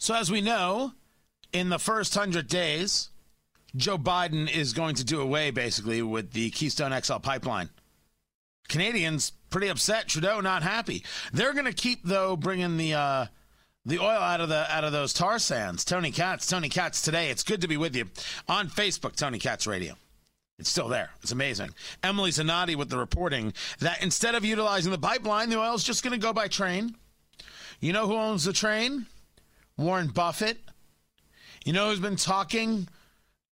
So, as we know, in the first 100 days, Joe Biden is going to do away basically with the Keystone XL pipeline. Canadians pretty upset. Trudeau not happy. They're going to keep though bringing the uh, the oil out of the out of those tar sands. Tony Katz, Tony Katz today. It's good to be with you on Facebook. Tony Katz Radio. It's still there. It's amazing. Emily Zanotti with the reporting that instead of utilizing the pipeline, the oil is just going to go by train. You know who owns the train? Warren Buffett. You know who's been talking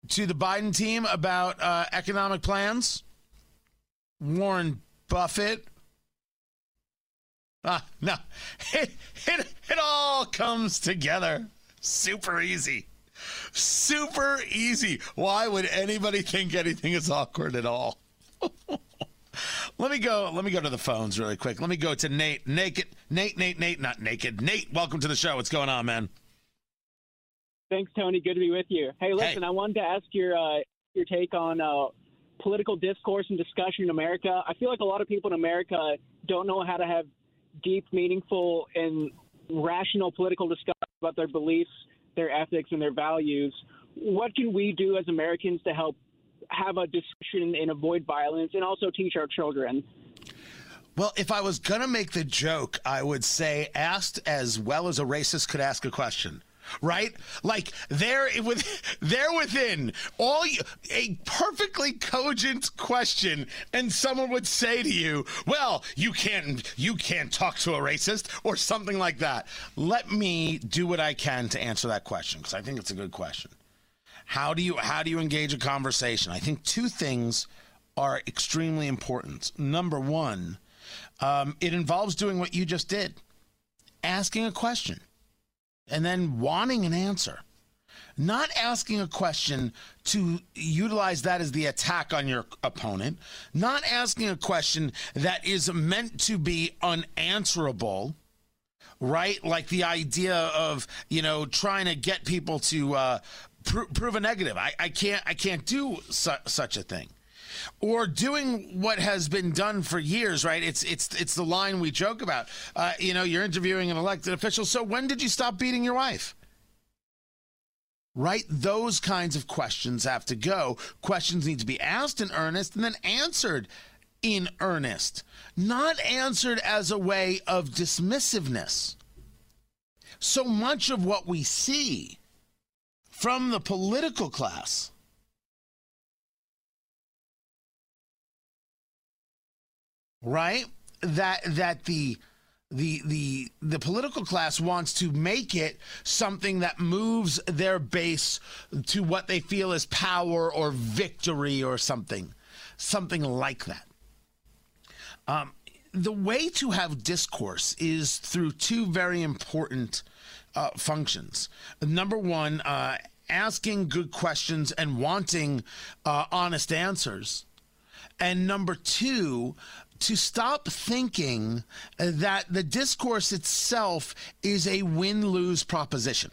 to the Biden team about uh, economic plans? Warren Buffett. Ah, no. It, it, it all comes together. Super easy. Super easy. Why would anybody think anything is awkward at all? let me go. Let me go to the phones really quick. Let me go to Nate. Naked. Nate, Nate, Nate, not naked. Nate, welcome to the show. What's going on, man? Thanks, Tony. Good to be with you. Hey, listen, Hey. I wanted to ask your uh, your take on uh, political discourse and discussion in America. I feel like a lot of people in America don't know how to have deep, meaningful, and rational political discussion about their beliefs, their ethics, and their values. What can we do as Americans to help have a discussion and avoid violence, and also teach our children? Well, if I was going to make the joke, I would say asked as well as a racist could ask a question. Right? Like they're with they're within all you, a perfectly cogent question and someone would say to you, "Well, you can't you can't talk to a racist or something like that." Let me do what I can to answer that question because I think it's a good question. How do you how do you engage a conversation? I think two things are extremely important. Number one, um, it involves doing what you just did, asking a question, and then wanting an answer. Not asking a question to utilize that as the attack on your opponent. Not asking a question that is meant to be unanswerable right? Like the idea of you know trying to get people to uh, pr- prove a negative. I, I can't I can't do su- such a thing. Or doing what has been done for years, right? It's it's it's the line we joke about. Uh, you know, you're interviewing an elected official. So when did you stop beating your wife? Right? Those kinds of questions have to go. Questions need to be asked in earnest and then answered in earnest, not answered as a way of dismissiveness. So much of what we see from the political class right? That that the the the the political class wants to make it something that moves their base to what they feel is power or victory or something something like that. Um, the way to have discourse is through two very important uh, functions. Number one uh, asking good questions and wanting uh, honest answers and number two, to stop thinking that the discourse itself is a win lose proposition.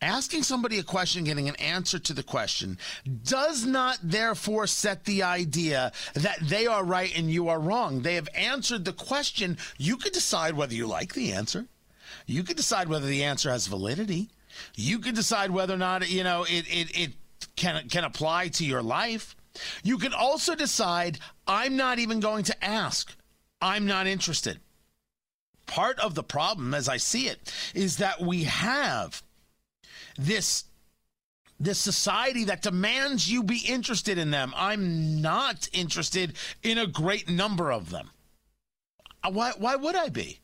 Asking somebody a question, getting an answer to the question, does not therefore set the idea that they are right and you are wrong. They have answered the question. You could decide whether you like the answer. You could decide whether the answer has validity. You could decide whether or not you know it it, it can can apply to your life. You can also decide I'm not even going to ask. I'm not interested. Part of the problem as I see it is that we have this this society that demands you be interested in them. I'm not interested in a great number of them. Uh, Why why would I be?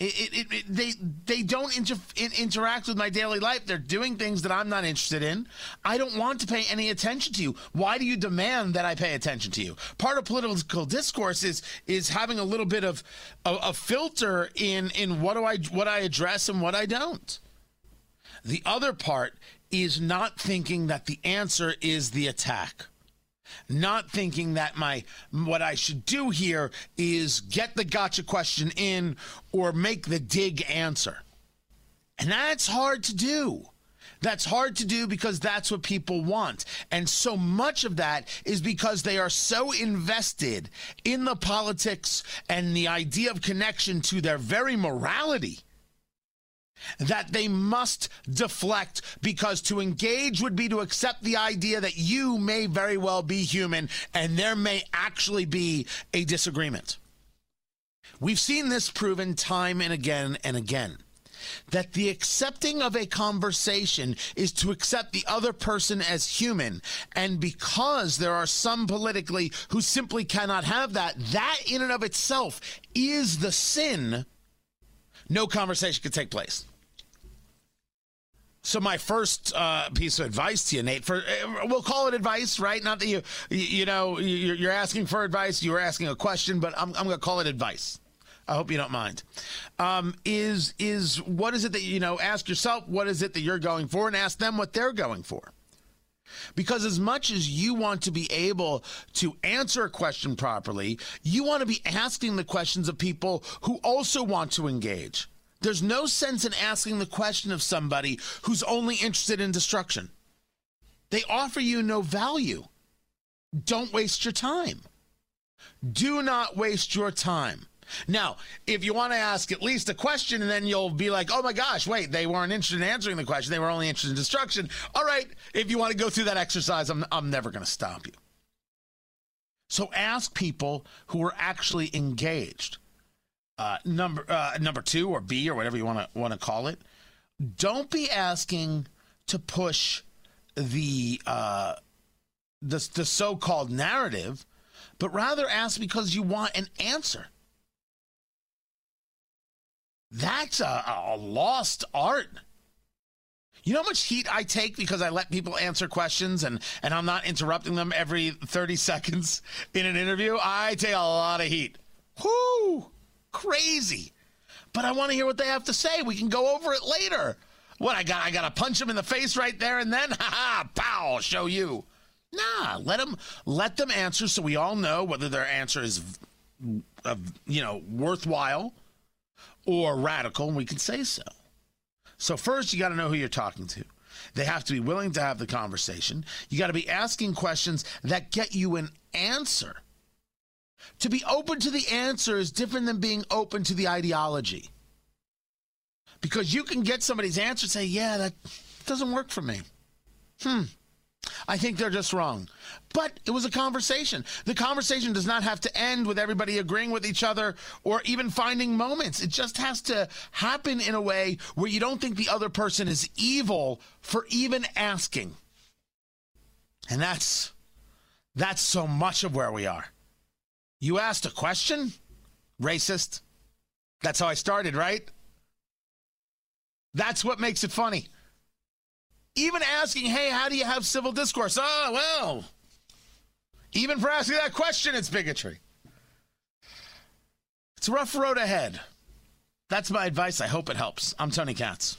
It, it, it, they they don't inter, in, interact with my daily life. They're doing things that I'm not interested in. I don't want to pay any attention to you. Why do you demand that I pay attention to you? Part of political discourse is is having a little bit of a, a filter in in what do I what I address and what I don't. The other part is not thinking that the answer is the attack not thinking that my what I should do here is get the gotcha question in or make the dig answer. And that's hard to do. That's hard to do because that's what people want. And so much of that is because they are so invested in the politics and the idea of connection to their very morality that they must deflect because to engage would be to accept the idea that you may very well be human and there may actually be a disagreement. We've seen this proven time and again and again that the accepting of a conversation is to accept the other person as human. And because there are some politically who simply cannot have that, that in and of itself is the sin. No conversation can take place. So my first uh, piece of advice to you, Nate, for uh, we'll call it advice, right? Not that you, you, you know, you're, asking for advice. You were asking a question, but I'm, I'm going to call it advice. I hope you don't mind. Um, is is what is it that you know? Ask yourself what is it that you're going for, and ask them what they're going for. Because as much as you want to be able to answer a question properly, you want to be asking the questions of people who also want to engage. There's no sense in asking the question of somebody who's only interested in destruction. They offer you no value. Don't waste your time. Do not waste your time. Now, if you want to ask at least a question and then you'll be like, oh my gosh, wait, they weren't interested in answering the question. They were only interested in destruction. All right, if you want to go through that exercise, I'm, I'm never going to stop you. So ask people who are actually engaged. Uh, number uh, number two or B or whatever you want to want to call it. Don't be asking to push the uh, the the so-called narrative, but rather ask because you want an answer. That's a, a lost art. You know how much heat I take because I let people answer questions and, and I'm not interrupting them every 30 seconds in an interview? I take a lot of heat. Whoo! Crazy. But I want to hear what they have to say. We can go over it later. What I got? I got to punch them in the face right there and then, ha ha, pow, show you. Nah, let them let them answer so we all know whether their answer is, uh, you know, worthwhile or radical, and we can say so. So, first, you got to know who you're talking to. They have to be willing to have the conversation. You got to be asking questions that get you an answer. To be open to the answer is different than being open to the ideology. Because you can get somebody's answer and say, yeah, that doesn't work for me. Hmm. I think they're just wrong. But it was a conversation. The conversation does not have to end with everybody agreeing with each other or even finding moments. It just has to happen in a way where you don't think the other person is evil for even asking. And that's that's so much of where we are. You asked a question? Racist. That's how I started, right? That's what makes it funny. Even asking, hey, how do you have civil discourse? Oh, well. Even for asking that question, it's bigotry. It's a rough road ahead. That's my advice. I hope it helps. I'm Tony Katz.